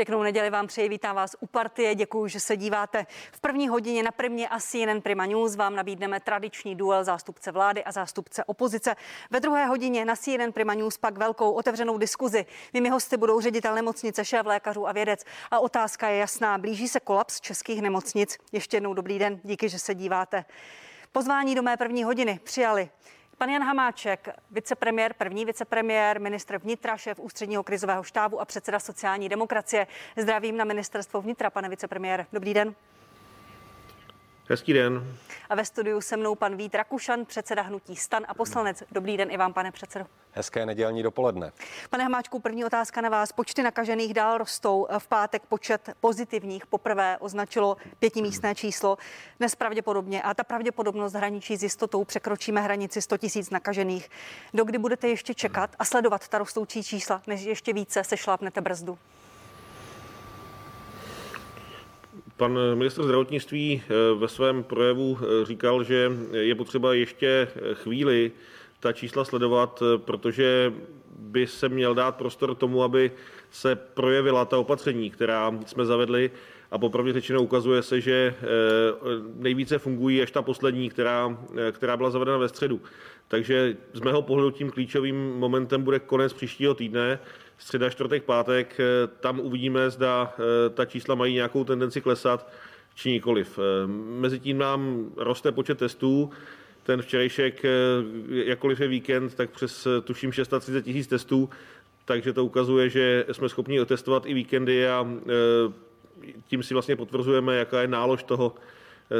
Pěknou neděli vám přeji, vítám vás u partie, děkuji, že se díváte. V první hodině na Primě a CNN Prima News vám nabídneme tradiční duel zástupce vlády a zástupce opozice. Ve druhé hodině na CNN Prima News pak velkou otevřenou diskuzi. Mými hosty budou ředitel nemocnice, šéf lékařů a vědec. A otázka je jasná, blíží se kolaps českých nemocnic. Ještě jednou dobrý den, díky, že se díváte. Pozvání do mé první hodiny přijali Pan Jan Hamáček, vicepremiér, první vicepremiér, ministr vnitra, šéf ústředního krizového štábu a předseda sociální demokracie. Zdravím na ministerstvo vnitra, pane vicepremiér. Dobrý den. Hezký den. A ve studiu se mnou pan Vít Rakušan, předseda hnutí Stan a poslanec. Dobrý den i vám, pane předsedo. Hezké nedělní dopoledne. Pane Hamáčku, první otázka na vás. Počty nakažených dál rostou. V pátek počet pozitivních poprvé označilo pětimístné číslo. Dnes pravděpodobně a ta pravděpodobnost hraničí s jistotou překročíme hranici 100 tisíc nakažených. Dokdy budete ještě čekat a sledovat ta rostoucí čísla, než ještě více se šlápnete brzdu? Pan ministr zdravotnictví eh, ve svém projevu eh, říkal, že je potřeba ještě eh, chvíli ta čísla sledovat, protože by se měl dát prostor tomu, aby se projevila ta opatření, která jsme zavedli. A popravdě řečeno ukazuje se, že nejvíce fungují až ta poslední, která, která byla zavedena ve středu. Takže z mého pohledu tím klíčovým momentem bude konec příštího týdne, středa, čtvrtek, pátek. Tam uvidíme, zda ta čísla mají nějakou tendenci klesat, či nikoliv. Mezitím nám roste počet testů. Ten včerejšek, jakkoliv je víkend, tak přes tuším 630 tisíc testů, takže to ukazuje, že jsme schopni otestovat i víkendy a tím si vlastně potvrzujeme, jaká je nálož toho,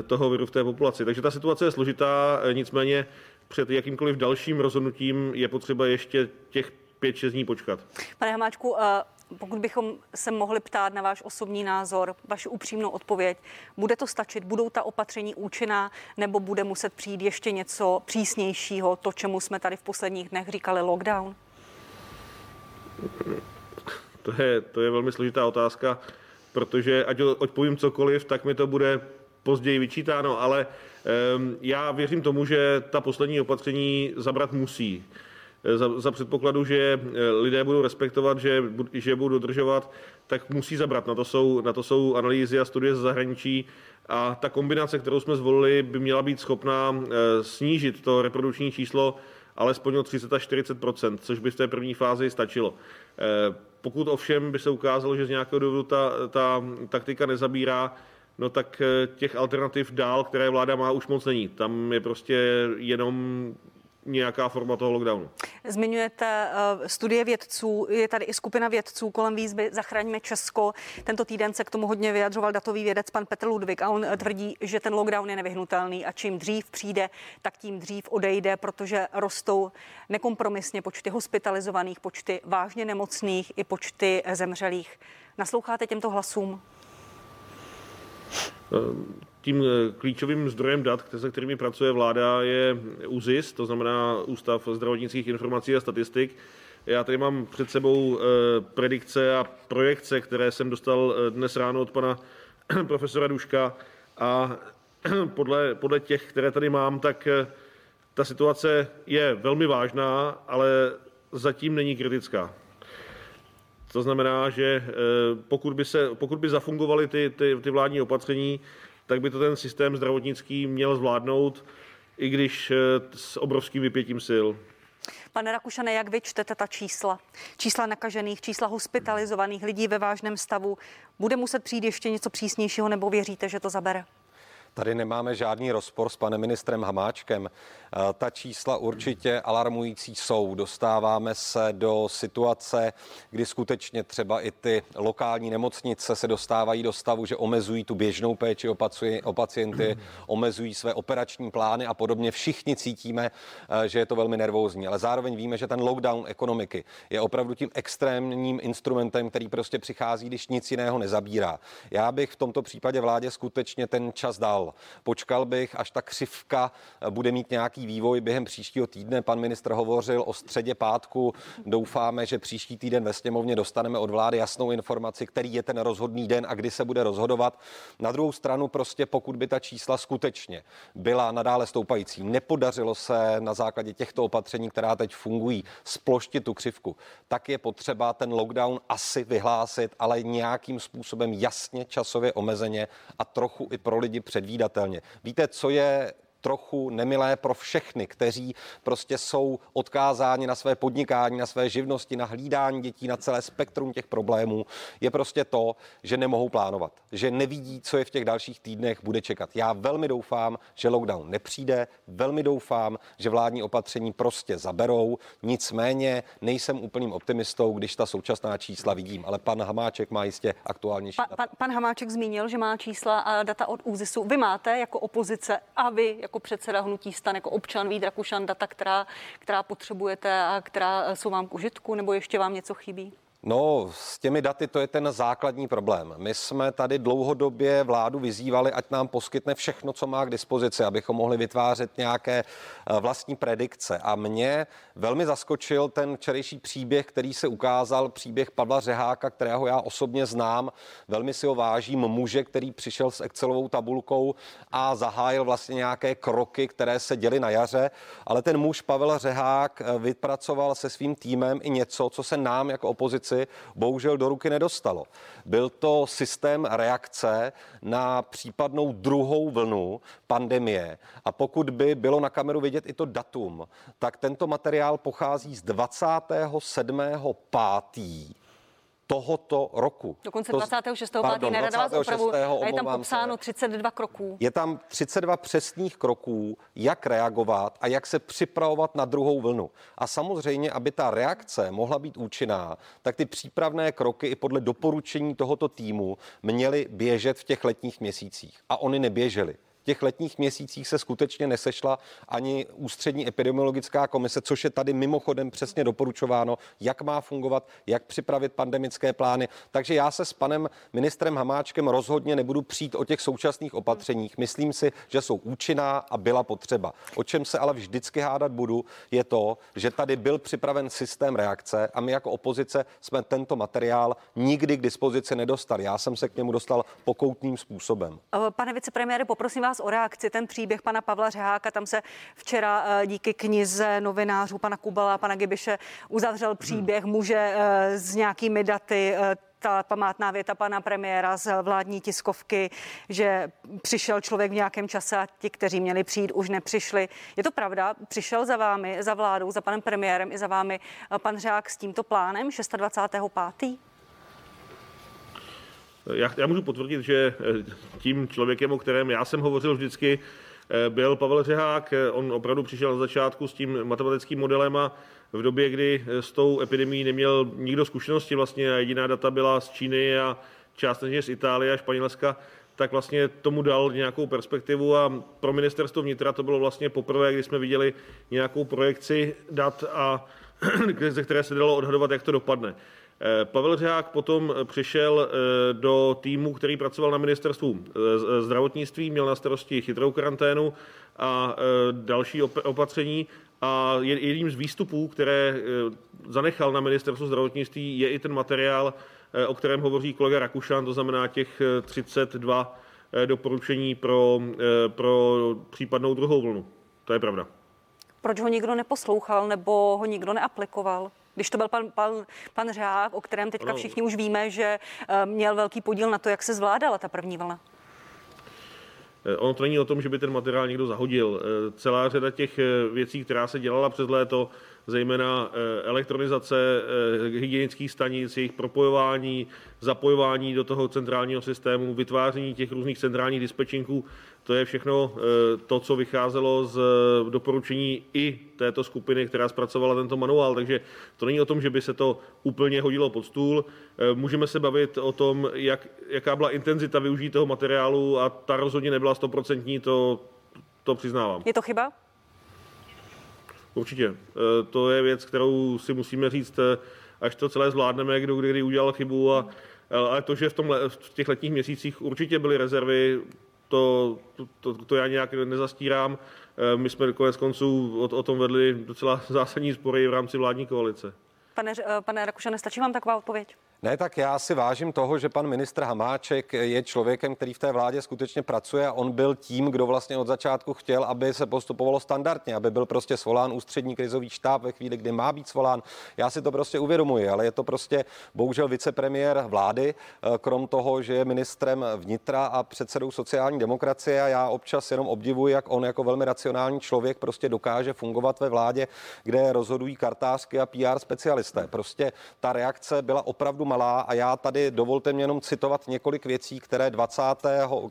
toho viru v té populaci. Takže ta situace je složitá, nicméně před jakýmkoliv dalším rozhodnutím je potřeba ještě těch 5-6 dní počkat. Pane Hamáčku, eh, pokud bychom se mohli ptát na váš osobní názor, vaši upřímnou odpověď, bude to stačit, budou ta opatření účinná, nebo bude muset přijít ještě něco přísnějšího, to, čemu jsme tady v posledních dnech říkali lockdown? To je, to je velmi složitá otázka, protože ať odpovím cokoliv, tak mi to bude později vyčítáno, ale um, já věřím tomu, že ta poslední opatření zabrat musí. Za, za předpokladu, že lidé budou respektovat, že, že budou dodržovat, tak musí zabrat. Na to, jsou, na to jsou analýzy a studie ze zahraničí a ta kombinace, kterou jsme zvolili, by měla být schopná snížit to reprodukční číslo alespoň o 30 až 40% což by v té první fázi stačilo. Pokud ovšem by se ukázalo, že z nějakého důvodu ta, ta taktika nezabírá, no tak eh, těch alternativ dál, které vláda má, už moc není. Tam je prostě jenom nějaká forma toho lockdownu. Zmiňujete uh, studie vědců, je tady i skupina vědců kolem výzvy Zachraňme Česko. Tento týden se k tomu hodně vyjadřoval datový vědec pan Petr Ludvík a on tvrdí, že ten lockdown je nevyhnutelný a čím dřív přijde, tak tím dřív odejde, protože rostou nekompromisně počty hospitalizovaných, počty vážně nemocných i počty zemřelých. Nasloucháte těmto hlasům? Tím eh, klíčovým zdrojem dat, se kterými pracuje vláda, je ÚZIS, to znamená Ústav zdravotnických informací a statistik. Já tady mám před sebou eh, predikce a projekce, které jsem dostal eh, dnes ráno od pana profesora Duška a podle, podle těch, které tady mám, tak ta situace je velmi vážná, ale zatím není kritická. To znamená, že pokud by, se, pokud by zafungovaly ty, ty, ty vládní opatření, tak by to ten systém zdravotnický měl zvládnout, i když eh, s obrovským vypětím sil. Pane Rakušane, jak vy čtete ta čísla? Čísla nakažených, čísla hospitalizovaných lidí ve vážném stavu. Bude muset přijít ještě něco přísnějšího nebo věříte, že to zabere? Tady nemáme žádný rozpor s panem ministrem Hamáčkem. Eh, ta čísla určitě alarmující jsou. Dostáváme se do situace, kdy skutečně třeba i ty lokální nemocnice se dostávají do stavu, že omezují tu běžnou péči o pacienty, omezují své operační plány a podobně. Všichni cítíme, eh, že je to velmi nervózní, ale zároveň víme, že ten lockdown ekonomiky je opravdu tím extrémním instrumentem, který prostě přichází, když nic jiného nezabírá. Já bych v tomto případě vládě skutečně ten čas dal počkal. Počkal bych, až ta křivka bude mít nějaký vývoj během příštího týdne. Pan ministr hovořil o středě pátku. Doufáme, že příští týden ve sněmovně dostaneme od vlády jasnou informaci, který je ten rozhodný den a kdy se bude rozhodovat. Na druhou stranu prostě, pokud by ta čísla skutečně byla nadále stoupající, nepodařilo se na základě těchto opatření, která teď fungují, sploštit tu křivku, tak je potřeba ten lockdown asi vyhlásit, ale nějakým způsobem jasně časově omezeně a trochu i pro lidi předvídatelně. Víte, co je trochu nemilé pro všechny, kteří prostě jsou odkázáni na své podnikání, na své živnosti, na hlídání dětí, na celé spektrum těch problémů, je prostě to, že nemohou plánovat, že nevidí, co je v těch dalších týdnech bude čekat. Já velmi doufám, že lockdown nepřijde, velmi doufám, že vládní opatření prostě zaberou, nicméně nejsem úplným optimistou, když ta současná čísla vidím, ale pan Hamáček má jistě aktuálnější pa, pan, pan Hamáček zmínil, že má čísla a data od ÚZISu. Vy máte jako opozice a vy jako jako předseda hnutí stan, jako občan Vít Rakušan data, která, která potřebujete a která jsou vám k užitku, nebo ještě vám něco chybí? No, s těmi daty to je ten základní problém. My jsme tady dlouhodobě vládu vyzývali, ať nám poskytne všechno, co má k dispozici, abychom mohli vytvářet nějaké eh, vlastní predikce. A mě velmi zaskočil ten včerejší příběh, který se ukázal, příběh Pavla Řeháka, kterého já osobně znám. Velmi si ho vážím, muže, který přišel s Excelovou tabulkou a zahájil vlastně nějaké kroky, které se děly na jaře. Ale ten muž Pavel Řehák eh, vypracoval se svým týmem i něco, co se nám jako opozice opozici bohužel do ruky nedostalo. Byl to systém reakce na případnou druhou vlnu pandemie. A pokud by bylo na kameru vidět i to datum, tak tento materiál pochází z 27. 5 tohoto roku. Dokonce 26. To, pardon, nerada vás opravu, a je tam popsáno 32 kroků. Je tam 32 přesných kroků, jak reagovat a jak se připravovat na druhou vlnu. A samozřejmě, aby ta reakce mohla být účinná, tak ty přípravné kroky i podle doporučení tohoto týmu měly běžet v těch letních měsících. A oni neběžely těch letních měsících se skutečně nesešla ani ústřední epidemiologická komise, což je tady mimochodem přesně doporučováno, jak má fungovat, jak připravit pandemické plány. Takže já se s panem ministrem Hamáčkem rozhodně nebudu přijít o těch současných opatřeních. Myslím si, že jsou účinná a byla potřeba. O čem se ale vždycky hádat budu, je to, že tady byl připraven systém reakce a my jako opozice jsme tento materiál nikdy k dispozici nedostali. Já jsem se k němu dostal pokoutním způsobem. Pane vicepremiére, poprosím vás o reakci. Ten příběh pana Pavla Řeháka, tam se včera eh, díky knize novinářů pana Kubala a pana Gibiše uzavřel příběh muže eh, s nějakými daty eh, ta památná věta pana premiéra z vládní tiskovky, že přišel člověk v nějakém čase a ti, kteří měli přijít, už nepřišli. Je to pravda? Přišel za vámi, za vládou, za panem premiérem i za vámi pan Řák s tímto plánem 26.5. Já, já můžu potvrdit, že eh, tím člověkem, o kterém já jsem hovořil vždycky, eh, byl Pavel Řehák. On opravdu přišel na začátku s tím matematickým modelem a v době, kdy eh, s tou epidemí neměl nikdo zkušenosti, vlastně a jediná data byla z Číny a částečně z Itálie a Španělska, tak vlastně tomu dal nějakou perspektivu a pro ministerstvo vnitra to bylo vlastně poprvé, kdy jsme viděli nějakou projekci dat a ze které se dalo odhadovat, jak to dopadne. Eh, Pavel Řák potom přišel eh, do týmu, který pracoval na ministerstvu eh, zdravotnictví, měl na starosti chytrou karanténu a další opatření. A jedním z výstupů, které zanechal na ministerstvu zdravotnictví, je i ten materiál, o kterém hovoří kolega Rakušan, to znamená těch 32 doporučení pro, pro případnou druhou vlnu. To je pravda. Proč ho nikdo neposlouchal nebo ho nikdo neaplikoval? Když to byl pan, pan, pan Řák, o kterém teďka všichni už víme, že eh, měl velký podíl na to, jak se zvládala ta první vlna. Eh, ono to není o tom, že by ten materiál někdo zahodil. Eh, celá řada těch věcí, která se dělala přes léto, zejména elektronizace hygienických stanic, jejich propojování, zapojování do toho centrálního systému, vytváření těch různých centrálních dispečinků, to je všechno eh, to, co vycházelo z doporučení i této skupiny, která zpracovala tento manuál. Takže to není o tom, že by se to úplně hodilo pod stůl. Eh, můžeme se bavit o tom, jak, jaká byla intenzita využití toho materiálu a ta rozhodně nebyla stoprocentní, to, to přiznávám. Je to chyba? Určitě. Eh, to je věc, kterou si musíme říct, až to celé zvládneme, kdo kdy udělal chybu. A, ale to, že v, tom, v těch letních měsících určitě byly rezervy, to, to, to, já nějak nezastírám. My jsme konec konců o, o tom vedli docela zásadní spory v rámci vládní koalice. Pane, pane Rakušane, stačí vám taková odpověď? Ne, tak já si vážím toho, že pan ministr Hamáček je člověkem, který v té vládě skutečně pracuje a on byl tím, kdo vlastně od začátku chtěl, aby se postupovalo standardně, aby byl prostě svolán ústřední krizový štáb ve chvíli, kdy má být svolán. Já si to prostě uvědomuji, ale je to prostě bohužel vicepremiér vlády, eh, krom toho, že je ministrem vnitra a předsedou sociální demokracie a já občas jenom obdivuji, jak on jako velmi racionální člověk prostě dokáže fungovat ve vládě, kde rozhodují kartářky a PR specialisté. Prostě ta reakce byla opravdu malá a já tady dovolte mě jenom citovat několik věcí, které 20.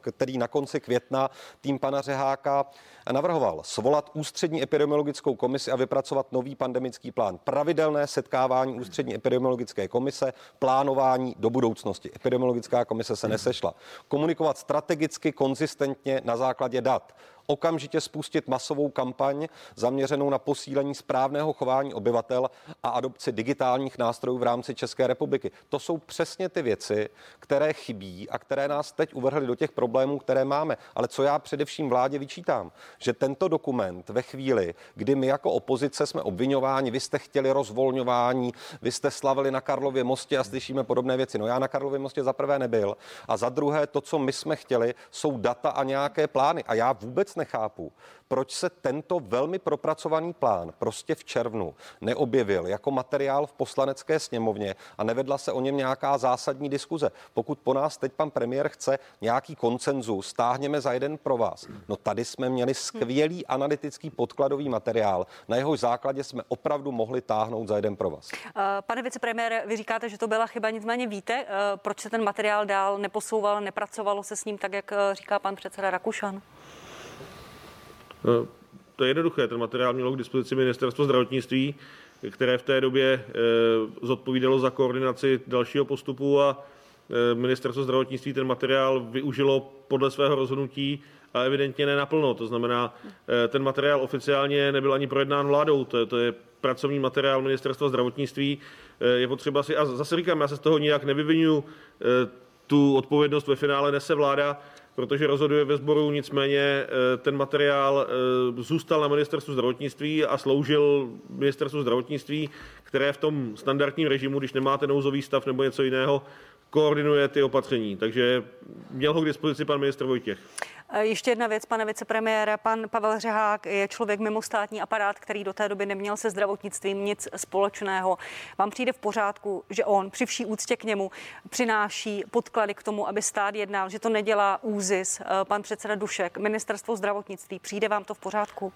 který na konci května tým pana Řeháka navrhoval. Svolat ústřední epidemiologickou komisi a vypracovat nový pandemický plán. Pravidelné setkávání ústřední epidemiologické komise, plánování do budoucnosti. Epidemiologická komise se nesešla. Komunikovat strategicky, konzistentně na základě dat okamžitě spustit masovou kampaň zaměřenou na posílení správného chování obyvatel a adopci digitálních nástrojů v rámci České republiky. To jsou přesně ty věci, které chybí a které nás teď uvrhly do těch problémů, které máme. Ale co já především vládě vyčítám, že tento dokument ve chvíli, kdy my jako opozice jsme obvinováni, vy jste chtěli rozvolňování, vy jste slavili na Karlově mostě a slyšíme podobné věci. No já na Karlově mostě za prvé nebyl a za druhé to, co my jsme chtěli, jsou data a nějaké plány. A já vůbec nechápu, proč se tento velmi propracovaný plán prostě v červnu neobjevil jako materiál v poslanecké sněmovně a nevedla se o něm nějaká zásadní diskuze. Pokud po nás teď pan premiér chce nějaký koncenzus, stáhněme za jeden pro vás. No tady jsme měli skvělý analytický podkladový materiál, na jehož základě jsme opravdu mohli táhnout za jeden pro vás. Eh, pane vicepremiére, vy říkáte, že to byla chyba, nicméně víte, eh, proč se ten materiál dál neposouval, nepracovalo se s ním tak, jak eh, říká pan předseda Rakušan? No, to je jednoduché. Ten materiál mělo k dispozici ministerstvo zdravotnictví, které v té době eh, zodpovídalo za koordinaci dalšího postupu a eh, ministerstvo zdravotnictví ten materiál využilo podle svého rozhodnutí a evidentně ne naplno. To znamená, eh, ten materiál oficiálně nebyl ani projednán vládou, to je, to je pracovní materiál ministerstva zdravotnictví. Je potřeba si, a zase říkám, já se z toho nijak nevyvinuju, tu odpovědnost ve finále nese vláda, protože rozhoduje ve sboru, nicméně eh, ten materiál eh, zůstal na ministerstvu zdravotnictví a sloužil ministerstvu zdravotnictví, které v tom standardním režimu, když nemáte nouzový stav nebo něco jiného, koordinuje ty opatření. Takže měl ho k dispozici pan ministr Vojtěch. Eh, ještě jedna věc, pane vicepremiére. Pan Pavel Řehák je člověk mimo státní aparát, který do té doby neměl se zdravotnictvím nic společného. Vám přijde v pořádku, že on při vší úctě k němu přináší podklady k tomu, aby stát jednal, že to nedělá úzis. Eh, pan předseda Dušek, ministerstvo zdravotnictví, přijde vám to v pořádku?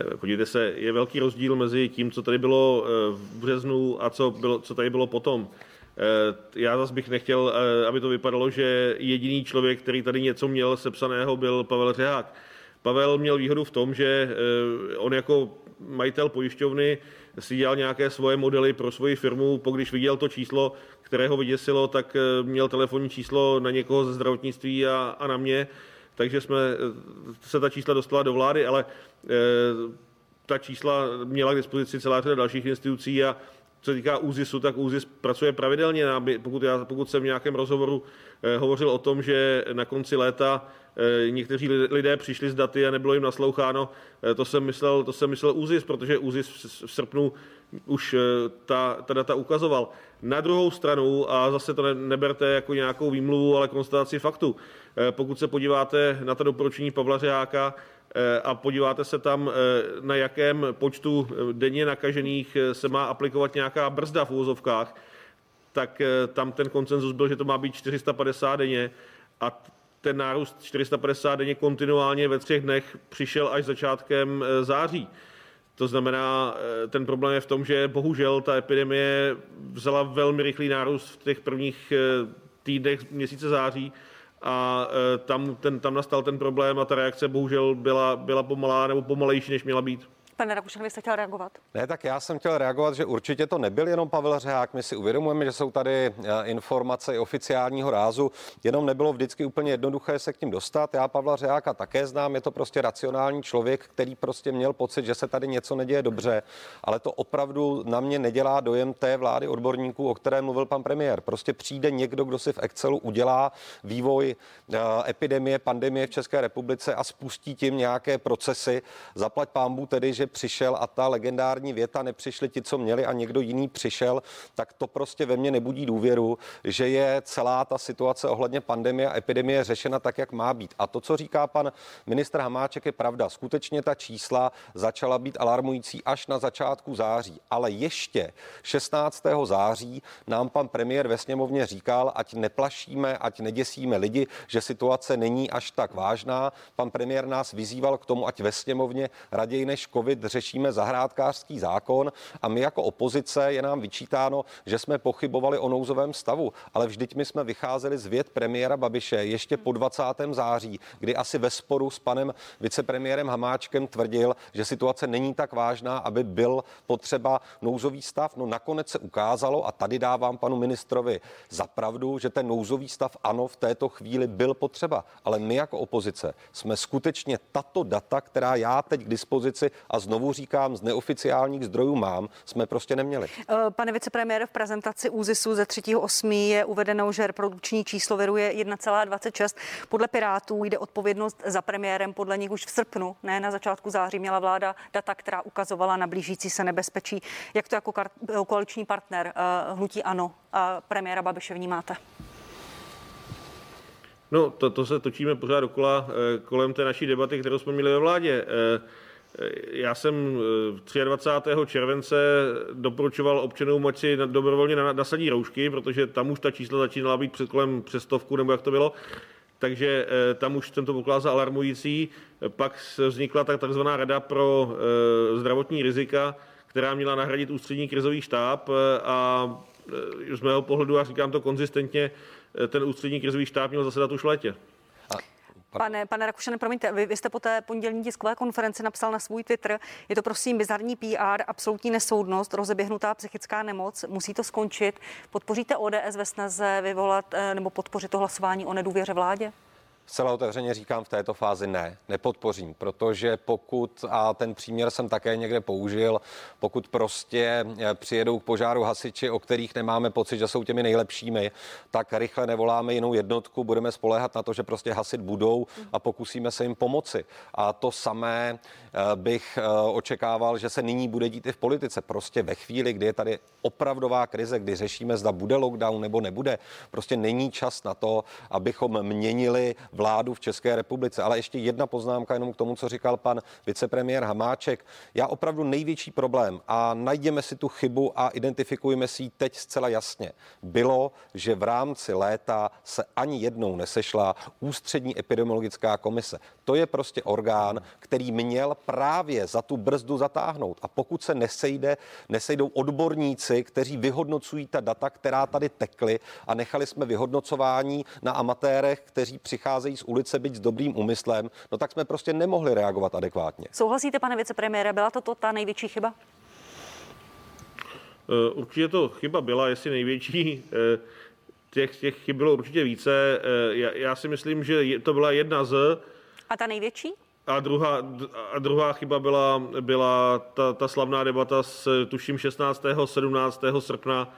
Eh, podívejte se, je velký rozdíl mezi tím, co tady bylo v březnu a co, bylo, co tady bylo potom. Eh, já zase bych nechtěl, eh, aby to vypadalo, že jediný člověk, který tady něco měl sepsaného, byl Pavel Řehák. Pavel měl výhodu v tom, že eh, on jako majitel pojišťovny si dělal nějaké svoje modely pro svoji firmu, po když viděl to číslo, které ho vyděsilo, tak měl telefonní číslo na někoho ze zdravotnictví a, a na mě, takže jsme se ta čísla dostala do vlády, ale ta čísla měla k dispozici celá řada dalších institucí a co se týká ÚZISu, tak ÚZIS pracuje pravidelně. Pokud, já, pokud jsem v nějakém rozhovoru eh, hovořil o tom, že na konci léta eh, někteří lidé přišli z daty a nebylo jim nasloucháno, eh, to jsem myslel, to jsem myslel ÚZIS, protože ÚZIS v srpnu už ta, ta data ukazoval. Na druhou stranu, a zase to ne, neberte jako nějakou výmluvu, ale konstataci faktu, pokud se podíváte na ta doporučení Pavla Řeáka, Eh, a podíváte se tam, eh, na jakém počtu eh, denně nakažených se má aplikovat nějaká brzda v úvozovkách, tak tam ten koncenzus byl, že to má být 450 denně a ten nárůst 450 denně kontinuálně ve třech dnech přišel až začátkem září. To znamená, ten problém je v tom, že bohužel ta epidemie vzala velmi rychlý nárůst v těch prvních týdnech měsíce září a e, tam, ten, tam nastal ten problém a ta reakce bohužel byla, byla pomalá nebo pomalejší, než měla být. Pane Rakušan, vy jste chtěl reagovat? Ne, tak já jsem chtěl reagovat, že určitě to nebyl jenom Pavel Řehák. My si uvědomujeme, že jsou tady eh, informace i oficiálního rázu, jenom nebylo vždycky úplně jednoduché se k tím dostat. Já Pavla Řeháka také znám, je to prostě racionální člověk, který prostě měl pocit, že se tady něco neděje dobře, ale to opravdu na mě nedělá dojem té vlády odborníků, o které mluvil pan premiér. Prostě přijde někdo, kdo si v Excelu udělá vývoj eh, epidemie, pandemie v České republice a spustí tím nějaké procesy. Zaplať pámbu tedy, že přišel a ta legendární věta nepřišli ti, co měli a někdo jiný přišel, tak to prostě ve mně nebudí důvěru, že je celá ta situace ohledně pandemie a epidemie řešena tak, jak má být. A to, co říká pan ministr Hamáček, je pravda. Skutečně ta čísla začala být alarmující až na začátku září. Ale ještě 16. září nám pan premiér ve sněmovně říkal, ať neplašíme, ať neděsíme lidi, že situace není až tak vážná. Pan premiér nás vyzýval k tomu, ať ve sněmovně raději než COVID řešíme zahrádkářský zákon a my jako opozice je nám vyčítáno, že jsme pochybovali o nouzovém stavu, ale vždyť my jsme vycházeli z věd premiéra Babiše ještě po 20. září, kdy asi ve sporu s panem vicepremiérem Hamáčkem tvrdil, že situace není tak vážná, aby byl potřeba nouzový stav. No nakonec se ukázalo, a tady dávám panu ministrovi za pravdu, že ten nouzový stav ano v této chvíli byl potřeba, ale my jako opozice jsme skutečně tato data, která já teď k dispozici a znovu říkám, z neoficiálních zdrojů mám, jsme prostě neměli. Eh, pane vicepremiére, v prezentaci ÚZISu ze 3.8. je uvedeno, že reprodukční číslo viru je 1,26. Podle Pirátů jde odpovědnost za premiérem, podle nich už v srpnu, ne na začátku září, měla vláda data, která ukazovala na blížící se nebezpečí. Jak to jako koaliční partner uh, hnutí ANO a premiéra Babiše vnímáte? No, to, to se točíme pořád dokola eh, kolem té naší debaty, kterou jsme měli ve vládě. Eh, já jsem 23. července doporučoval občanům, ať si dobrovolně nasadí roušky, protože tam už ta čísla začínala být před kolem přestovku, nebo jak to bylo. Takže tam už jsem to pokládal za alarmující. Pak vznikla tak takzvaná rada pro zdravotní rizika, která měla nahradit ústřední krizový štáb a z mého pohledu, a říkám to konzistentně, ten ústřední krizový štáb měl zasedat už v létě. Pane, pane Rakušane, promiňte, vy, vy jste po té pondělní tiskové konferenci napsal na svůj Twitter, je to prosím bizarní PR, absolutní nesoudnost, rozeběhnutá psychická nemoc, musí to skončit. Podpoříte ODS ve snaze vyvolat eh, nebo podpořit to hlasování o nedůvěře vládě? Zcela otevřeně říkám v této fázi ne, nepodpořím, protože pokud, a ten příměr jsem také někde použil, pokud prostě eh, přijedou k požáru hasiči, o kterých nemáme pocit, že jsou těmi nejlepšími, tak rychle nevoláme jinou jednotku, budeme spoléhat na to, že prostě hasit budou a pokusíme se jim pomoci. A to samé eh, bych eh, očekával, že se nyní bude dít i v politice. Prostě ve chvíli, kdy je tady opravdová krize, kdy řešíme, zda bude lockdown nebo nebude, prostě není čas na to, abychom měnili vládu v České republice. Ale ještě jedna poznámka jenom k tomu, co říkal pan vicepremiér Hamáček. Já opravdu největší problém a najdeme si tu chybu a identifikujeme si ji teď zcela jasně. Bylo, že v rámci léta se ani jednou nesešla ústřední epidemiologická komise. To je prostě orgán, který měl právě za tu brzdu zatáhnout. A pokud se nesejde, nesejdou odborníci, kteří vyhodnocují ta data, která tady tekly a nechali jsme vyhodnocování na amatérech, kteří přicházejí z ulice, byť s dobrým úmyslem, no tak jsme prostě nemohli reagovat adekvátně. Souhlasíte, pane vicepremiére, byla to, to ta největší chyba? Eh, určitě to chyba byla, jestli největší. Eh, těch, těch chyb bylo určitě více. Eh, já, já si myslím, že to byla jedna z a ta největší? A druhá, a druhá chyba byla, byla ta, ta slavná debata s tuším 16. 17. srpna,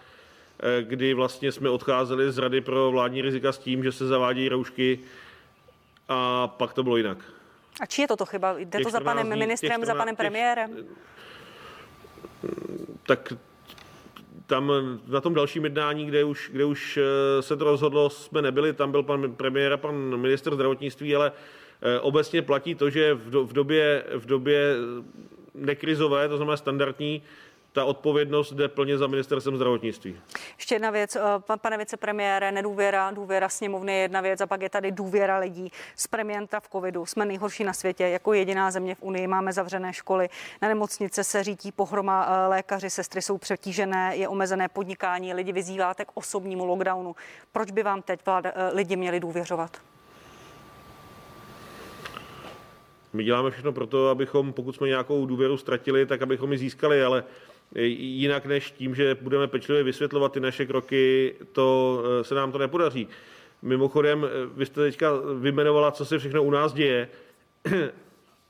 eh, kdy vlastně jsme odcházeli z Rady pro vládní rizika s tím, že se zavádí roušky a pak to bylo jinak. A či je toto chyba? Jde to za panem dní, ministrem, 14, za panem premiérem? Těch, tak tam na tom dalším jednání, kde už, kde už eh, se to rozhodlo, jsme nebyli, tam byl pan premiér a pan minister zdravotnictví, ale obecně platí to, že v době, v době nekrizové, to znamená standardní, ta odpovědnost jde plně za ministerstvem zdravotnictví. Ještě jedna věc, eh, pane vicepremiére, nedůvěra, důvěra sněmovny je jedna věc a pak je tady důvěra lidí z premienta v covidu. Jsme nejhorší na světě, jako jediná země v Unii, máme zavřené školy, na nemocnice se řítí pohroma, eh, lékaři, sestry jsou přetížené, je omezené podnikání, lidi vyzýváte k osobnímu lockdownu. Proč by vám teď vláda, lidi měli důvěřovat? My děláme všechno pro to, abychom, pokud jsme nějakou důvěru ztratili, tak abychom ji získali, ale jinak než tím, že budeme pečlivě vysvětlovat ty naše kroky, to se nám to nepodaří. Mimochodem, vy jste teďka vymenovala, co se všechno u nás děje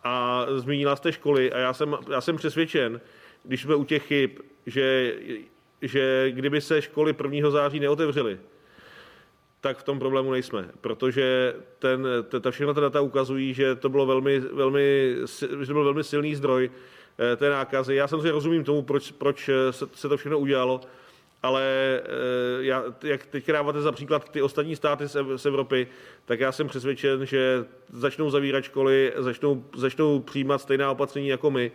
a zmínila jste školy a já jsem, já jsem přesvědčen, když jsme u těch chyb, že, že kdyby se školy 1. září neotevřely, tak v tom problému nejsme, protože ten, ta všechna ta data ukazují, že to bylo velmi, velmi, že to byl velmi silný zdroj eh, té nákazy. Já samozřejmě rozumím tomu, proč, proč se, se to všechno udělalo, ale eh, já, jak teď dáváte za příklad ty ostatní státy z Evropy, tak já jsem přesvědčen, že začnou zavírat školy, začnou, začnou přijímat stejná opatření jako my,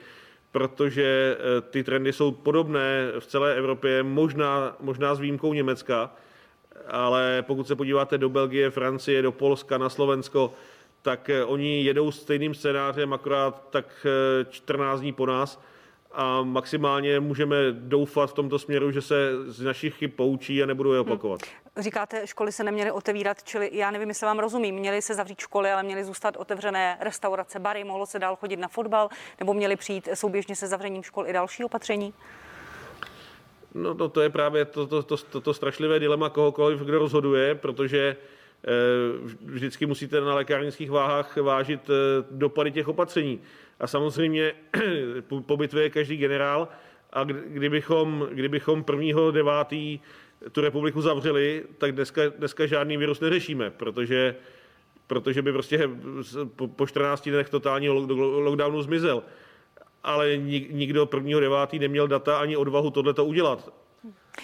protože eh, ty trendy jsou podobné v celé Evropě, možná, možná s výjimkou Německa, ale pokud se podíváte do Belgie, Francie, do Polska, na Slovensko, tak eh, oni jedou stejným scénářem, akorát tak 14 dní po nás a maximálně můžeme doufat v tomto směru, že se z našich chyb poučí a nebudou je hm. opakovat. Hmm. Říkáte, školy se neměly otevírat, čili já nevím, jestli vám rozumím, měly se zavřít školy, ale měly zůstat otevřené restaurace, bary, mohlo se dál chodit na fotbal, nebo měly přijít souběžně se zavřením škol i další opatření? No to, to je právě to, to, to, to, to strašlivé dilema kohokoliv, kdo rozhoduje, protože eh, vždycky musíte na lékárnických váhách vážit eh, dopady těch opatření. A samozřejmě po bitvě je každý generál a kdybychom, kdybychom prvního devátý tu republiku zavřeli, tak dneska, dneska žádný virus neřešíme, protože, protože by prostě po, po 14 dnech totálního lockdownu zmizel. Ale nikdo prvního devátý neměl data ani odvahu tohleto udělat.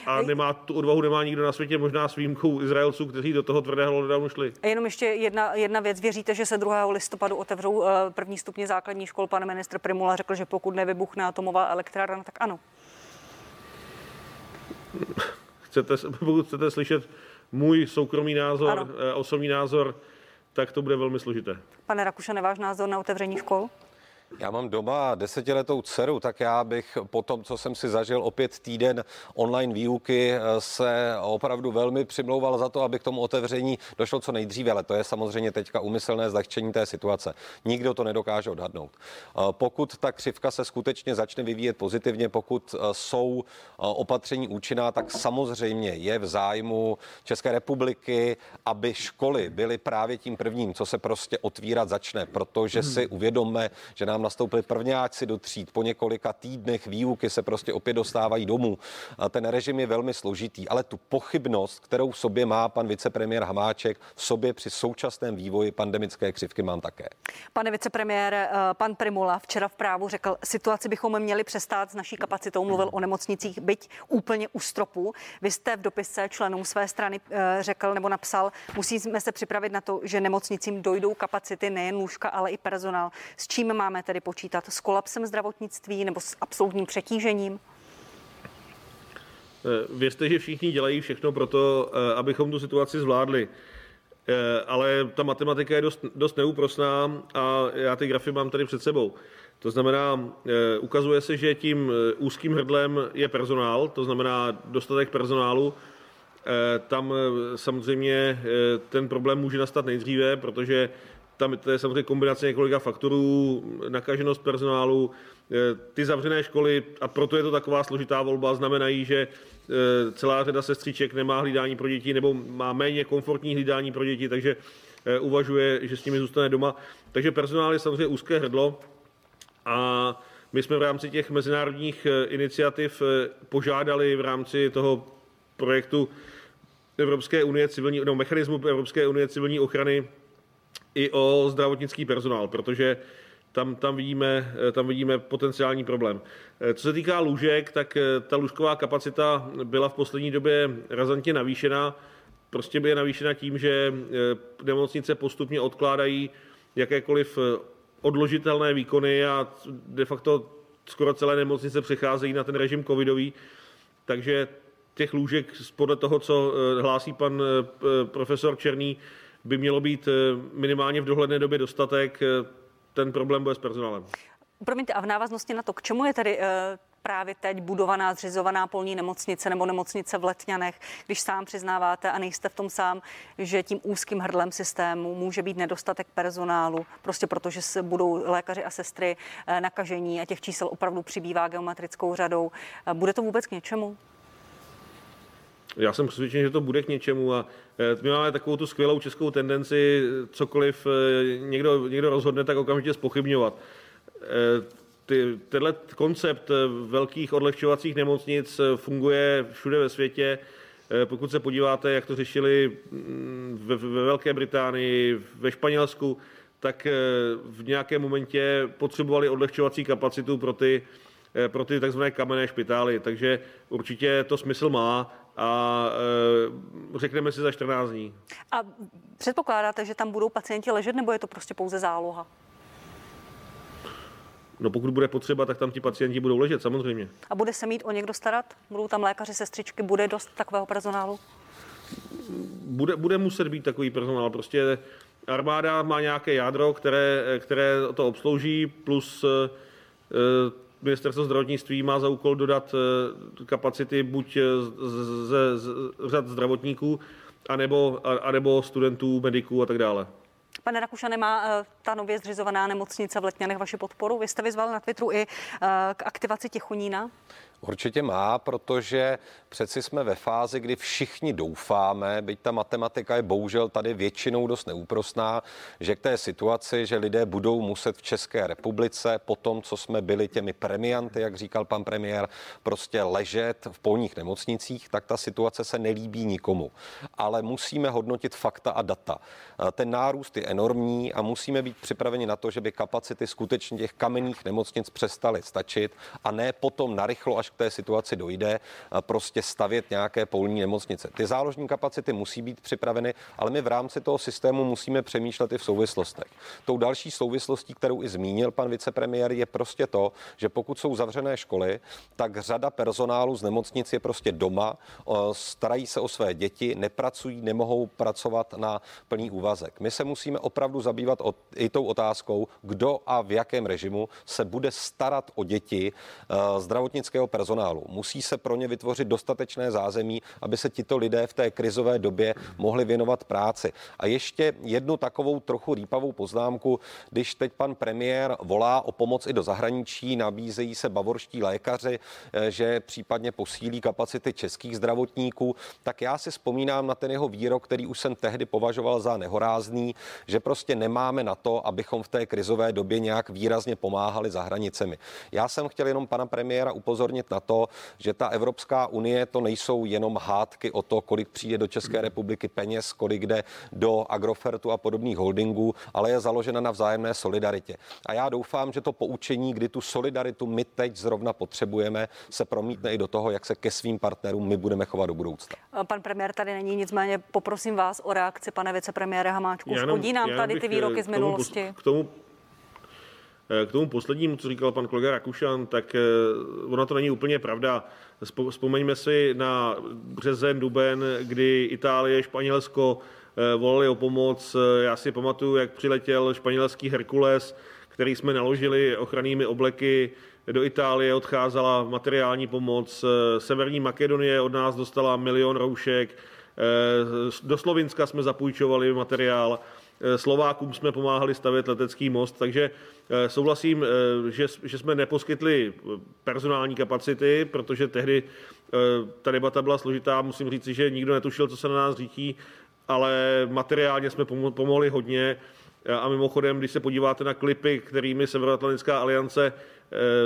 A nemá, tu odvahu nemá nikdo na světě, možná s výjimkou Izraelců, kteří do toho tvrdého lockdownu šli. A jenom ještě jedna, jedna věc. Věříte, že se 2. listopadu otevřou uh, první stupně základní škol? Pan ministr Primula řekl, že pokud nevybuchne atomová elektrárna, tak ano. Chcete, pokud chcete slyšet můj soukromý názor, ano. Eh, osobní názor, tak to bude velmi složité. Pane Rakušane, váš názor na otevření škol? Já mám doma desetiletou dceru, tak já bych po tom, co jsem si zažil opět týden online výuky, se opravdu velmi přimlouval za to, aby k tomu otevření došlo co nejdříve, ale to je samozřejmě teďka umyslné zlehčení té situace. Nikdo to nedokáže odhadnout. Pokud ta křivka se skutečně začne vyvíjet pozitivně, pokud jsou opatření účinná, tak samozřejmě je v zájmu České republiky, aby školy byly právě tím prvním, co se prostě otvírat začne, protože si uvědomme, že nám nám nastoupili prvňáci do tříd, po několika týdnech výuky se prostě opět dostávají domů. A ten režim je velmi složitý, ale tu pochybnost, kterou v sobě má pan vicepremiér Hamáček, v sobě při současném vývoji pandemické křivky mám také. Pane vicepremiér, eh, pan Primula včera v právu řekl, situaci bychom měli přestát s naší kapacitou, mluvil o nemocnicích, byť úplně u stropu. Vy jste v dopise členům své strany eh, řekl nebo napsal, musíme se připravit na to, že nemocnicím dojdou kapacity nejen lůžka, ale i personál. S čím máme tedy počítat s kolapsem zdravotnictví nebo s absolutním přetížením? Eh, věřte, že všichni dělají všechno pro to, eh, abychom tu situaci zvládli. Eh, ale ta matematika je dost, dost neúprosná a já ty grafy mám tady před sebou. To znamená, ukazuje se, že tím úzkým hrdlem je personál, to znamená dostatek personálu. Tam samozřejmě ten problém může nastat nejdříve, protože tam to je samozřejmě kombinace několika faktorů, nakaženost personálu, eh, ty zavřené školy, a proto je to taková složitá volba, znamenají, že eh, celá řada sestřiček nemá hlídání pro děti nebo má méně komfortní hlídání pro děti, takže eh, uvažuje, že s nimi zůstane doma. Takže personál je samozřejmě úzké hrdlo a my jsme v rámci těch mezinárodních iniciativ požádali v rámci toho projektu Evropské unie civilní, no, mechanismu Evropské unie civilní ochrany i o zdravotnický personál, protože tam, tam, vidíme, tam vidíme potenciální problém. Co se týká lůžek, tak eh, ta lůžková kapacita byla v poslední době razantně navýšena. Prostě by je navýšena tím, že eh, nemocnice postupně odkládají jakékoliv eh, odložitelné výkony a de facto skoro celé nemocnice přecházejí na ten režim covidový. Takže těch lůžek podle toho, co hlásí pan profesor Černý, by mělo být eh, minimálně v dohledné době dostatek. Eh, ten problém bude s personálem. Promiňte, a v návaznosti na to, k čemu je tedy eh, právě teď budovaná, zřizovaná polní nemocnice nebo nemocnice v Letňanech, když sám přiznáváte a nejste v tom sám, že tím úzkým hrdlem systému může být nedostatek personálu, prostě protože se budou lékaři a sestry nakažení a těch čísel opravdu přibývá geometrickou řadou. Bude to vůbec k něčemu? Já jsem přesvědčen, že to bude k něčemu a eh, my máme takovou tu skvělou českou tendenci, cokoliv někdo, někdo rozhodne, tak okamžitě spochybňovat. Ty, tenhle koncept velkých odlehčovacích nemocnic funguje všude ve světě. Pokud se podíváte, jak to řešili mm, ve, ve Velké Británii, ve Španělsku, tak eh, v nějakém momentě potřebovali odlehčovací kapacitu pro ty, eh, pro ty takzvané kamenné špitály. Takže určitě to smysl má a e, řekneme si za 14 dní. A předpokládáte, že tam budou pacienti ležet, nebo je to prostě pouze záloha? No pokud bude potřeba, tak tam ti pacienti budou ležet, samozřejmě. A bude se mít o někdo starat? Budou tam lékaři, sestřičky, bude dost takového personálu? Bude, bude muset být takový personál. Prostě armáda má nějaké jádro, které, které to obslouží, plus eh, ministerstvo zdravotnictví má za úkol dodat eh, kapacity buď ze, z řad zdravotníků, anebo, anebo studentů, mediků a tak dále. Pane Rakušane, má eh, ta nově zřizovaná nemocnice v Letňanech vaši podporu? Vy jste vyzval na Twitteru i k aktivaci Těchonína? Určitě má, protože přeci jsme ve fázi, kdy všichni doufáme, byť ta matematika je bohužel tady většinou dost neúprostná, že k té situaci, že lidé budou muset v České republice po tom, co jsme byli těmi premianty, jak říkal pan premiér, prostě ležet v polních nemocnicích, tak ta situace se nelíbí nikomu. Ale musíme hodnotit fakta a data. Ten nárůst je enormní a musíme být připraveni na to, že by kapacity skutečně těch kamenných nemocnic přestaly stačit a ne potom narychlo až až k té situaci dojde, prostě stavět nějaké polní nemocnice. Ty záložní kapacity musí být připraveny, ale my v rámci toho systému musíme přemýšlet i v souvislostech. Tou další souvislostí, kterou i zmínil pan vicepremiér, je prostě to, že pokud jsou zavřené školy, tak řada personálu z nemocnic je prostě doma, starají se o své děti, nepracují, nemohou pracovat na plný úvazek. My se musíme opravdu zabývat i tou otázkou, kdo a v jakém režimu se bude starat o děti zdravotnického personálu. Musí se pro ně vytvořit dostatečné zázemí, aby se tito lidé v té krizové době mohli věnovat práci. A ještě jednu takovou trochu rýpavou poznámku, když teď pan premiér volá o pomoc i do zahraničí, nabízejí se bavorští lékaři, eh, že případně posílí kapacity českých zdravotníků, tak já si vzpomínám na ten jeho výrok, který už jsem tehdy považoval za nehorázný, že prostě nemáme na to, abychom v té krizové době nějak výrazně pomáhali za hranicemi. Já jsem chtěl jenom pana premiéra upozornit upozornit na to, že ta Evropská unie to nejsou jenom hádky o to, kolik přijde do České republiky peněz, kolik jde do Agrofertu a podobných holdingů, ale je založena na vzájemné solidaritě. A já doufám, že to poučení, kdy tu solidaritu my teď zrovna potřebujeme, se promítne i do toho, jak se ke svým partnerům my budeme chovat do budoucna. Pan premiér tady není, nicméně poprosím vás o reakci, pane vicepremiére Hamáčku. Škodí nám tady ty výroky z minulosti? K tomu Eh, k tomu poslednímu, co říkal pan kolega Rakušan, tak eh, ona to není úplně pravda. Vzpomeňme si na březen, duben, kdy Itálie, Španělsko eh, volali o pomoc. Já si pamatuju, jak přiletěl španělský Herkules, který jsme naložili ochrannými obleky do Itálie, odcházela materiální pomoc. Severní Makedonie od nás dostala milion roušek. Do Slovinska jsme zapůjčovali materiál. Eh, Slovákům jsme pomáhali stavět letecký most, takže eh, souhlasím, eh, že, že jsme neposkytli personální kapacity, protože tehdy ta debata byla složitá. Musím říct, že nikdo netušil, co se na nás řítí, ale materiálně jsme pomohli hodně. A mimochodem, když se podíváte na klipy, kterými Severoatlantická aliance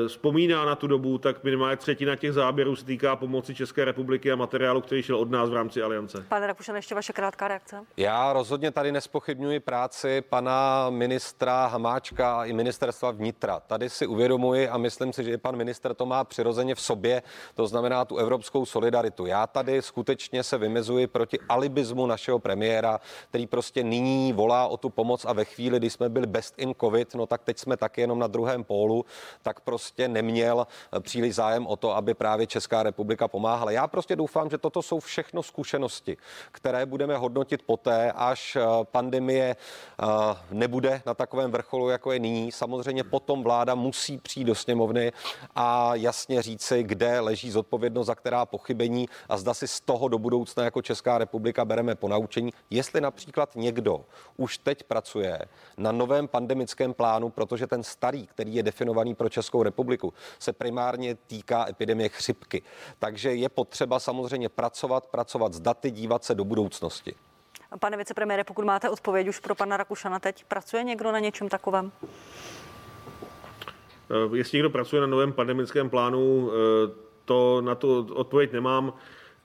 vzpomíná na tu dobu, tak minimálně třetina těch záběrů se týká pomoci České republiky a materiálu, který šel od nás v rámci aliance. Pane Rakušan, ještě vaše krátká reakce. Já rozhodně tady nespochybňuji práci pana ministra Hamáčka a i ministerstva vnitra. Tady si uvědomuji a myslím si, že i pan minister to má přirozeně v sobě, to znamená tu evropskou solidaritu. Já tady skutečně se vymezuji proti alibismu našeho premiéra, který prostě nyní volá o tu pomoc a ve chvíli, kdy jsme byli best in covid, no tak teď jsme taky jenom na druhém pólu, tak prostě neměl příliš zájem o to, aby právě Česká republika pomáhala. Já prostě doufám, že toto jsou všechno zkušenosti, které budeme hodnotit poté, až pandemie nebude na takovém vrcholu, jako je nyní. Samozřejmě potom vláda musí přijít do sněmovny a jasně říci, kde leží zodpovědnost za která pochybení a zda si z toho do budoucna jako Česká republika bereme ponaučení. Jestli například někdo už teď pracuje na novém pandemickém plánu, protože ten starý, který je definovaný pro Českou republiku, se primárně týká epidemie chřipky. Takže je potřeba samozřejmě pracovat, pracovat s daty, dívat se do budoucnosti. Pane vicepremiére, pokud máte odpověď už pro pana Rakušana teď, pracuje někdo na něčem takovém? Eh, jestli někdo pracuje na novém pandemickém plánu, eh, to na to odpověď nemám.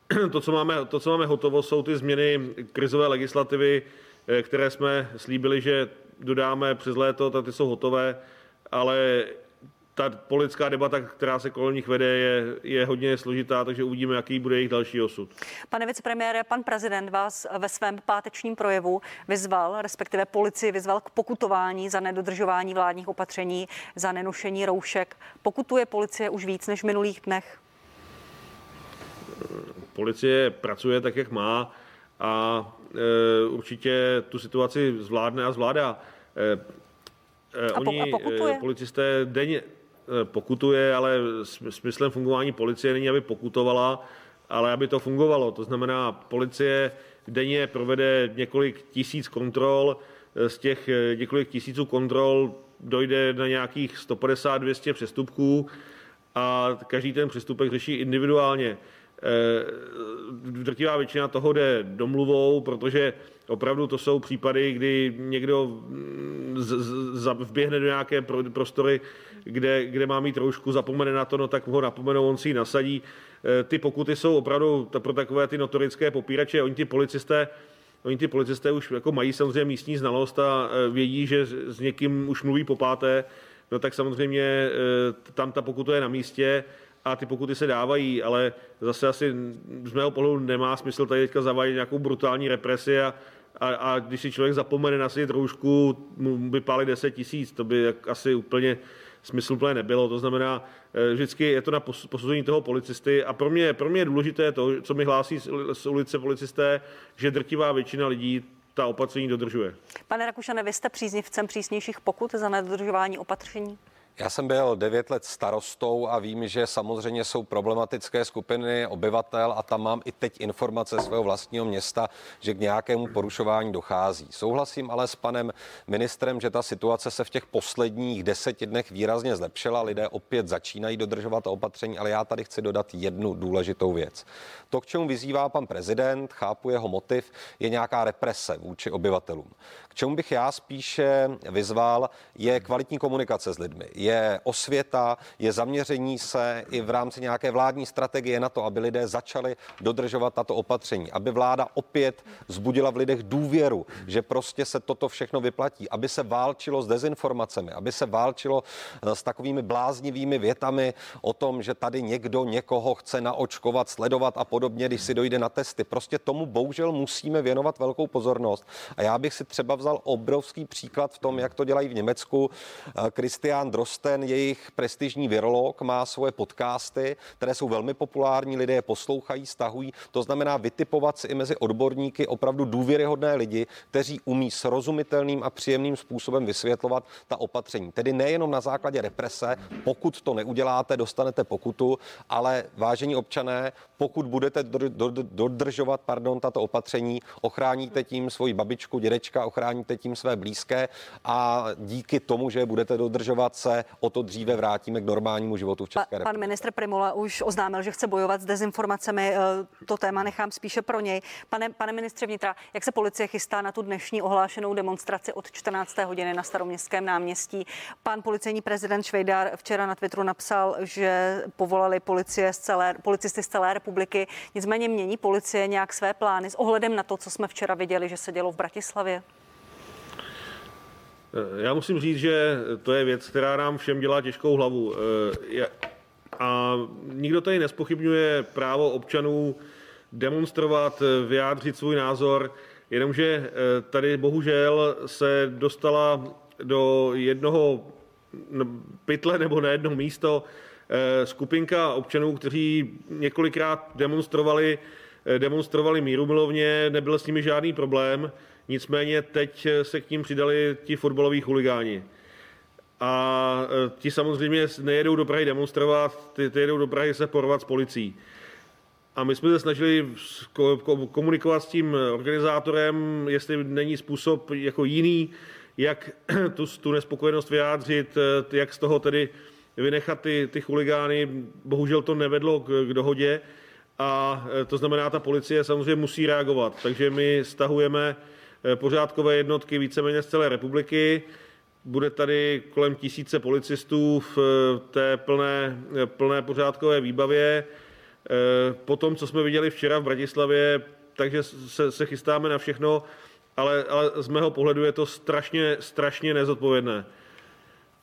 To co, máme, to, co máme hotovo, jsou ty změny krizové legislativy, eh, které jsme slíbili, že dodáme přes léto, tak ty jsou hotové, ale ta politická debata, která se kolem nich vede, je, je hodně složitá, takže uvidíme, jaký bude jejich další osud. Pane vicepremiére, pan prezident vás ve svém pátečním projevu vyzval, respektive policii vyzval k pokutování za nedodržování vládních opatření, za nenošení roušek. Pokutuje policie už víc než v minulých dnech? Policie pracuje tak, jak má a e, určitě tu situaci zvládne a zvládá. E, e, a, oni, a e, policisté denně, pokutuje, ale smyslem fungování policie není, aby pokutovala, ale aby to fungovalo. To znamená, policie denně provede několik tisíc kontrol, eh, z těch eh, několik tisíců kontrol dojde na nějakých 150-200 přestupků a každý ten přestupek řeší individuálně. Drtivá většina toho jde domluvou, protože opravdu to jsou případy, kdy někdo mm, vběhne do nějaké prostory, kde, kde má mít roušku, zapomene na to, no tak ho napomenou, on si ji nasadí. E, ty pokuty jsou opravdu pro takové ty notorické popírače. Oni ty policisté, Oni ty policisté už jako mají samozřejmě místní znalost a e, vědí, že s někým už mluví po páté, no tak samozřejmě tam ta pokuta je na místě a ty pokuty se dávají, ale zase asi z mého pohledu nemá smysl tady teďka zavádět nějakou brutální represi a, a, a když si člověk zapomene nasadit roušku, mu vypálit 10 tisíc, to by asi úplně smysluplné nebylo. To znamená, eh, vždycky je to na posouzení toho policisty a pro mě, pro mě je důležité to, co mi hlásí z ulice policisté, že drtivá většina lidí ta opatření dodržuje. Pane Rakušane, vy jste příznivcem přísnějších pokut za nedodržování opatření? Já jsem byl devět let starostou a vím, že samozřejmě jsou problematické skupiny obyvatel a tam mám i teď informace svého vlastního města, že k nějakému porušování dochází. Souhlasím ale s panem ministrem, že ta situace se v těch posledních deseti dnech výrazně zlepšila. Lidé opět začínají dodržovat opatření, ale já tady chci dodat jednu důležitou věc. To, k čemu vyzývá pan prezident, chápu jeho motiv, je nějaká represe vůči obyvatelům. Čemu bych já spíše vyzval, je kvalitní komunikace s lidmi je osvěta, je zaměření se i v rámci nějaké vládní strategie na to, aby lidé začali dodržovat tato opatření, aby vláda opět zbudila v lidech důvěru, že prostě se toto všechno vyplatí, aby se válčilo s dezinformacemi, aby se válčilo eh, s takovými bláznivými větami o tom, že tady někdo někoho chce naočkovat, sledovat a podobně, když si dojde na testy. Prostě tomu bohužel musíme věnovat velkou pozornost. A já bych si třeba vzal obrovský příklad v tom, jak to dělají v Německu. Eh, Christian Drost ten jejich prestižní virolog, má svoje podcasty, které jsou velmi populární, lidé je poslouchají, stahují. To znamená vytipovat si i mezi odborníky opravdu důvěryhodné lidi, kteří umí srozumitelným a příjemným způsobem vysvětlovat ta opatření. Tedy nejenom na základě represe, pokud to neuděláte, dostanete pokutu, ale vážení občané, pokud budete dodržovat pardon, tato opatření, ochráníte tím svoji babičku, dědečka, ochráníte tím své blízké a díky tomu, že budete dodržovat se o to dříve vrátíme k normálnímu životu v České republice. Pan ministr Primula už oznámil, že chce bojovat s dezinformacemi. Eh, to téma nechám spíše pro něj. Pane, pane ministře vnitra, jak se policie chystá na tu dnešní ohlášenou demonstraci od 14. hodiny na staroměstském náměstí? Pan policejní prezident Švejdár včera na Twitteru napsal, že povolali policie z celé, policisty z celé republiky. Nicméně mění policie nějak své plány s ohledem na to, co jsme včera viděli, že se dělo v Bratislavě? Eh, já musím říct, že to je věc, která nám všem dělá těžkou hlavu. Eh, a nikdo tady nespochybňuje právo občanů demonstrovat, eh, vyjádřit svůj názor. Jenomže tady bohužel se dostala do jednoho pytle nebo na jedno místo skupinka občanů, kteří několikrát demonstrovali, demonstrovali mírumilovně, nebyl s nimi žádný problém. Nicméně teď se k ním přidali ti fotbaloví chuligáni. A e, ti samozřejmě nejedou do Prahy demonstrovat, ty, ty jedou do Prahy se porvat s policií. A my jsme se snažili komunikovat s tím organizátorem, jestli není způsob jako jiný, jak tu, tu nespokojenost vyjádřit, e, jak z toho tedy vynechat ty, ty chuligány. Bohužel to nevedlo k, k dohodě a to znamená, ta policie samozřejmě musí reagovat. Takže my stahujeme Eh, pořádkové jednotky víceméně z celé republiky. Bude tady kolem tisíce policistů v eh, té plné, eh, plné pořádkové výbavě. Po tom, co jsme viděli včera v Bratislavě, takže se, se chystáme na všechno, ale, ale z mého pohledu je to strašně, strašně nezodpovědné.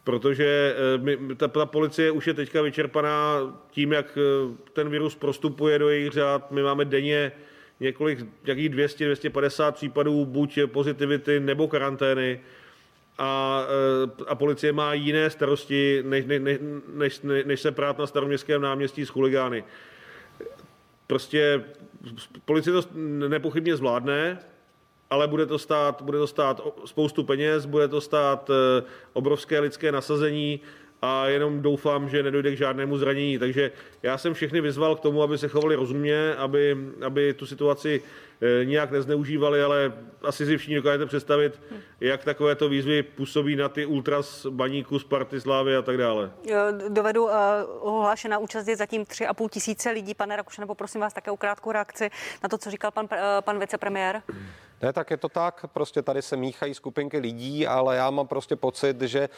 Protože my, ta, ta policie už je teďka vyčerpaná tím, jak ten virus prostupuje do jejich řád. My máme denně několik, jakých 200, 250 případů buď pozitivity nebo karantény a, eh, a policie má jiné starosti, než, než, než, než se prát na staroměstském náměstí s chuligány. Prostě policie to nepochybně zvládne, ale bude to stát, bude to stát spoustu peněz, bude to stát eh, obrovské lidské nasazení a jenom doufám, že nedojde k žádnému zranění. Takže já jsem všechny vyzval k tomu, aby se chovali rozumně, aby, aby tu situaci eh, nijak nezneužívali, ale asi si všichni dokážete představit, jak takovéto výzvy působí na ty ultras baníku, Sparty, Slávy a tak dále. Dovedu, uh, ohlášená účast je zatím 3,5 tisíce lidí. Pane Rakušane, poprosím vás také o krátkou reakci na to, co říkal pan, uh, pan vicepremiér. Ne, tak je to tak, prostě tady se míchají skupinky lidí, ale já mám prostě pocit, že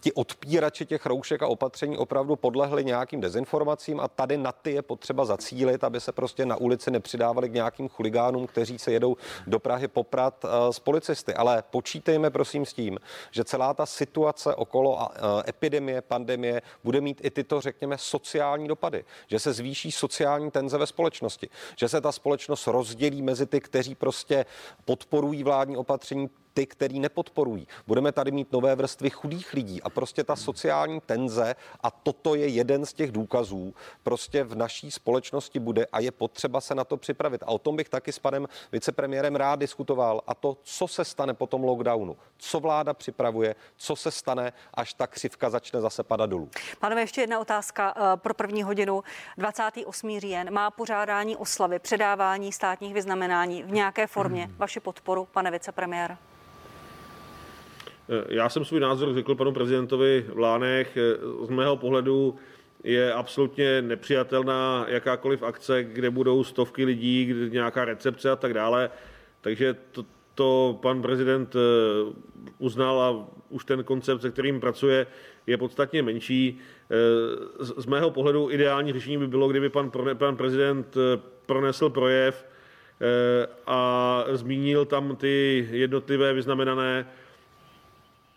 ti odpírači těch roušek a opatření opravdu podlehli nějakým dezinformacím a tady na ty je potřeba zacílit, aby se prostě na ulici nepřidávali k nějakým chuligánům, kteří se jedou do Prahy poprat uh, s policisty. Ale počítejme prosím s tím, že celá ta situace okolo uh, epidemie, pandemie bude mít i tyto, řekněme, sociální dopady. Že se zvýší sociální tenze ve společnosti, že se ta společnost rozdělí mezi ty, kteří prostě podporují vládní opatření, ty, který nepodporují. Budeme tady mít nové vrstvy chudých lidí a prostě ta sociální tenze a toto je jeden z těch důkazů, prostě v naší společnosti bude a je potřeba se na to připravit. A o tom bych taky s panem vicepremiérem rád diskutoval a to, co se stane po tom lockdownu, co vláda připravuje, co se stane, až ta křivka začne zase padat dolů. Pánové, ještě jedna otázka eh, pro první hodinu. 28. říjen má pořádání oslavy, předávání státních vyznamenání v nějaké formě. Vaši podporu, pane vicepremiér? Já jsem svůj názor řekl panu prezidentovi v Lánech. Z mého pohledu je absolutně nepřijatelná jakákoliv akce, kde budou stovky lidí, kde nějaká recepce a tak dále. Takže to, to pan prezident eh, uznal a už ten koncept, se kterým pracuje, je podstatně menší. Eh, z mého pohledu ideální řešení by bylo, kdyby pan, pan prezident eh, pronesl projev a zmínil tam ty jednotlivé vyznamenané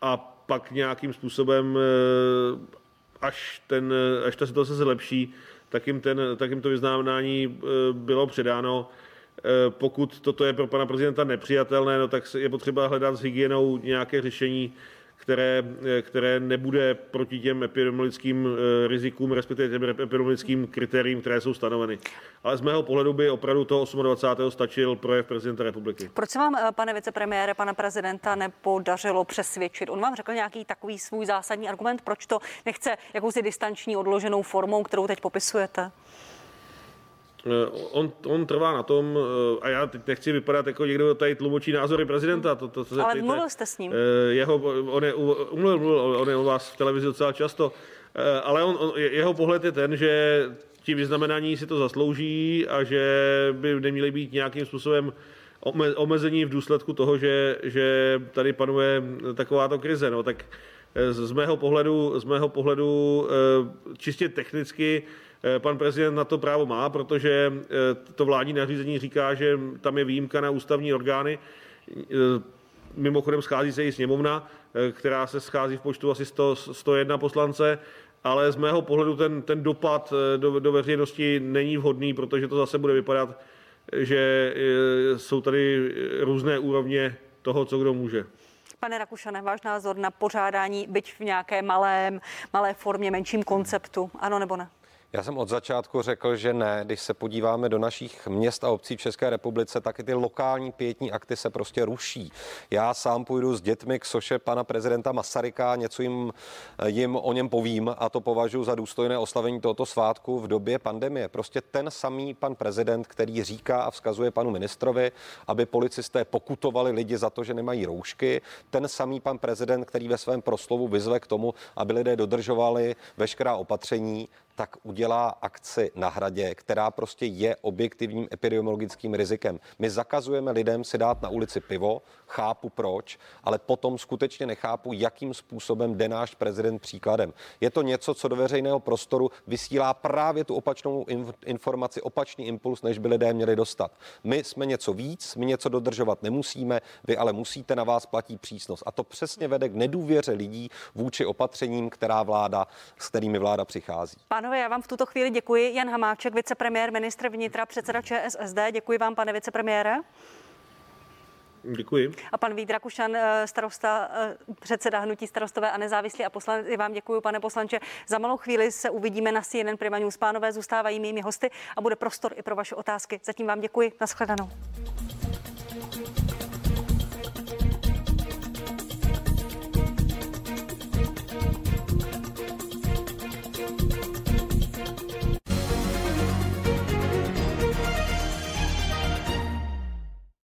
a pak nějakým způsobem, eh, až, ten, až ta situace se zlepší, tak jim, ten, tak jim to vyznamenání eh, bylo předáno. Eh, pokud toto je pro pana prezidenta nepřijatelné, no tak je potřeba hledat s hygienou nějaké řešení, které, které nebude proti těm epidemiologickým eh, rizikům, respektive těm epidemiologickým kritériím, které jsou stanoveny. Ale z mého pohledu by opravdu toho 28. stačil projev prezidenta republiky. Proč se vám, eh, pane vicepremiére, pana prezidenta, nepodařilo přesvědčit? On vám řekl nějaký takový svůj zásadní argument, proč to nechce jakousi distanční odloženou formou, kterou teď popisujete? Eh, on, on trvá na tom, eh, a já teď nechci vypadat jako někdo, tady tlumočí názory prezidenta. To, to, to Ale mluvil jste s ním. Eh, jeho, on, je, umluvil, mluvil, on je u vás v televizi docela často, ale on, on, jeho pohled je ten, že ti vyznamenání si to zaslouží a že by neměly být nějakým způsobem omezení v důsledku toho, že, že tady panuje takováto krize. No, tak z mého pohledu, z mého pohledu čistě technicky pan prezident na to právo má, protože eh, to vládní nařízení říká, že tam je výjimka na ústavní orgány. Eh, mimochodem schází se i sněmovna, která se schází v počtu asi 100, 101 poslance, ale z mého pohledu ten, ten dopad do, do veřejnosti není vhodný, protože to zase bude vypadat že jsou tady různé úrovně toho, co kdo může. Pane Rakušane, váš názor na pořádání, byť v nějaké malém, malé formě, menším konceptu, ano nebo ne? Já jsem od začátku řekl, že ne. Když se podíváme do našich měst a obcí v České republice, tak i ty lokální pětní akty se prostě ruší. Já sám půjdu s dětmi k soše pana prezidenta Masaryka, něco jim, jim o něm povím a to považuji za důstojné oslavení tohoto svátku v době pandemie. Prostě ten samý pan prezident, který říká a vzkazuje panu ministrovi, aby policisté pokutovali lidi za to, že nemají roušky, ten samý pan prezident, který ve svém proslovu vyzve k tomu, aby lidé dodržovali veškerá opatření, tak udělá akci na hradě, která prostě je objektivním epidemiologickým rizikem. My zakazujeme lidem si dát na ulici pivo, chápu proč, ale potom skutečně nechápu, jakým způsobem jde náš prezident příkladem. Je to něco, co do veřejného prostoru vysílá právě tu opačnou informaci, opačný impuls, než by lidé měli dostat. My jsme něco víc, my něco dodržovat nemusíme, vy ale musíte, na vás platí přísnost. A to přesně vede k nedůvěře lidí vůči opatřením, která vláda, s kterými vláda přichází. Pánové, já vám v tuto chvíli děkuji. Jan Hamáček, vicepremiér, ministr vnitra, předseda ČSSD. Děkuji vám, pane vicepremiére. Děkuji. A pan Vít Rakušan, eh, starosta, eh, předseda Hnutí starostové a nezávislí a poslanec. I vám děkuji, pane poslanče. Za malou chvíli se uvidíme na CNN Prima News. Pánové zůstávají mými hosty a bude prostor i pro vaše otázky. Zatím vám děkuji. Naschledanou.